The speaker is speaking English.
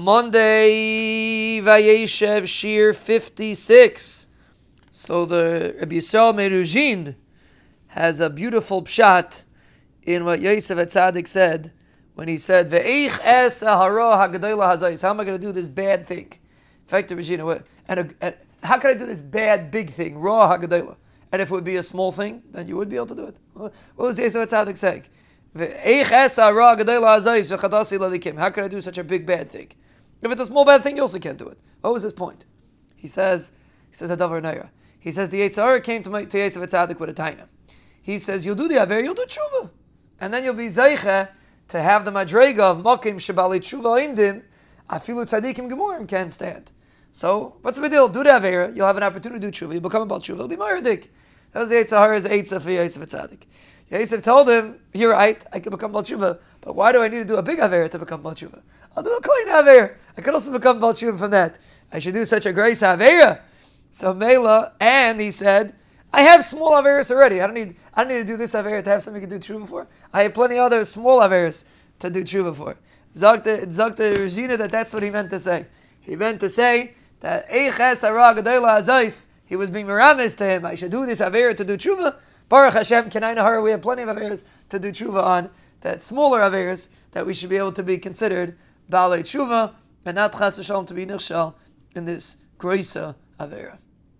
Monday, Vayeshev Shir 56. So the Rabbi Yisrael Merujin has a beautiful pshat in what Yosef Atzadik said when he said, Ve'eich es hara hagadola hazayis. How am I going to do this bad thing? In fact, Regina, and, and how can I do this bad big thing, ra hagadola? And if it would be a small thing, then you would be able to do it. What was Yosef Atzadik saying? How can I do such a big bad thing? If it's a small bad thing, you also can't do it. What was his point? He says, he says Adavar Naira. He says the Yetzer Hara came to, Yosef Atzadik with a taina. He says, you'll do the Aver, you'll do tshuva. And then you'll be Zeicha to have the Madrega of Mokim Shabali Tshuva Imdim, Afilu Tzadikim Gemurim can't stand. So, what's the big deal? Do the Avera, you'll have an opportunity to do tshuva, you'll become a Baal tshuva, you'll be Maradik. That was the Yetzer Hara's Eitzah for Yosef Atzadik. Yosef told him, "You're right. I can become Balchuva, but why do I need to do a big aver to become Balchuva? I'll do a klein aver. I could also become Balchuva from that. I should do such a grace avera." So Mela, and he said, "I have small averas already. I don't need. I don't need to do this aver to have something to do tshuva for. I have plenty other small averas to do tshuva for." Zakta Zakta Regina that that's what he meant to say. He meant to say that Eiches Arag Azais. He was being miramis to him. I should do this aver to do tshuva. Baruch Hashem, Kenai we have plenty of Averas to do tshuva on, that smaller Averas, that we should be able to be considered Balei tshuva, and not Chas V'Shalom to be Nirshal in this Groisa Avera.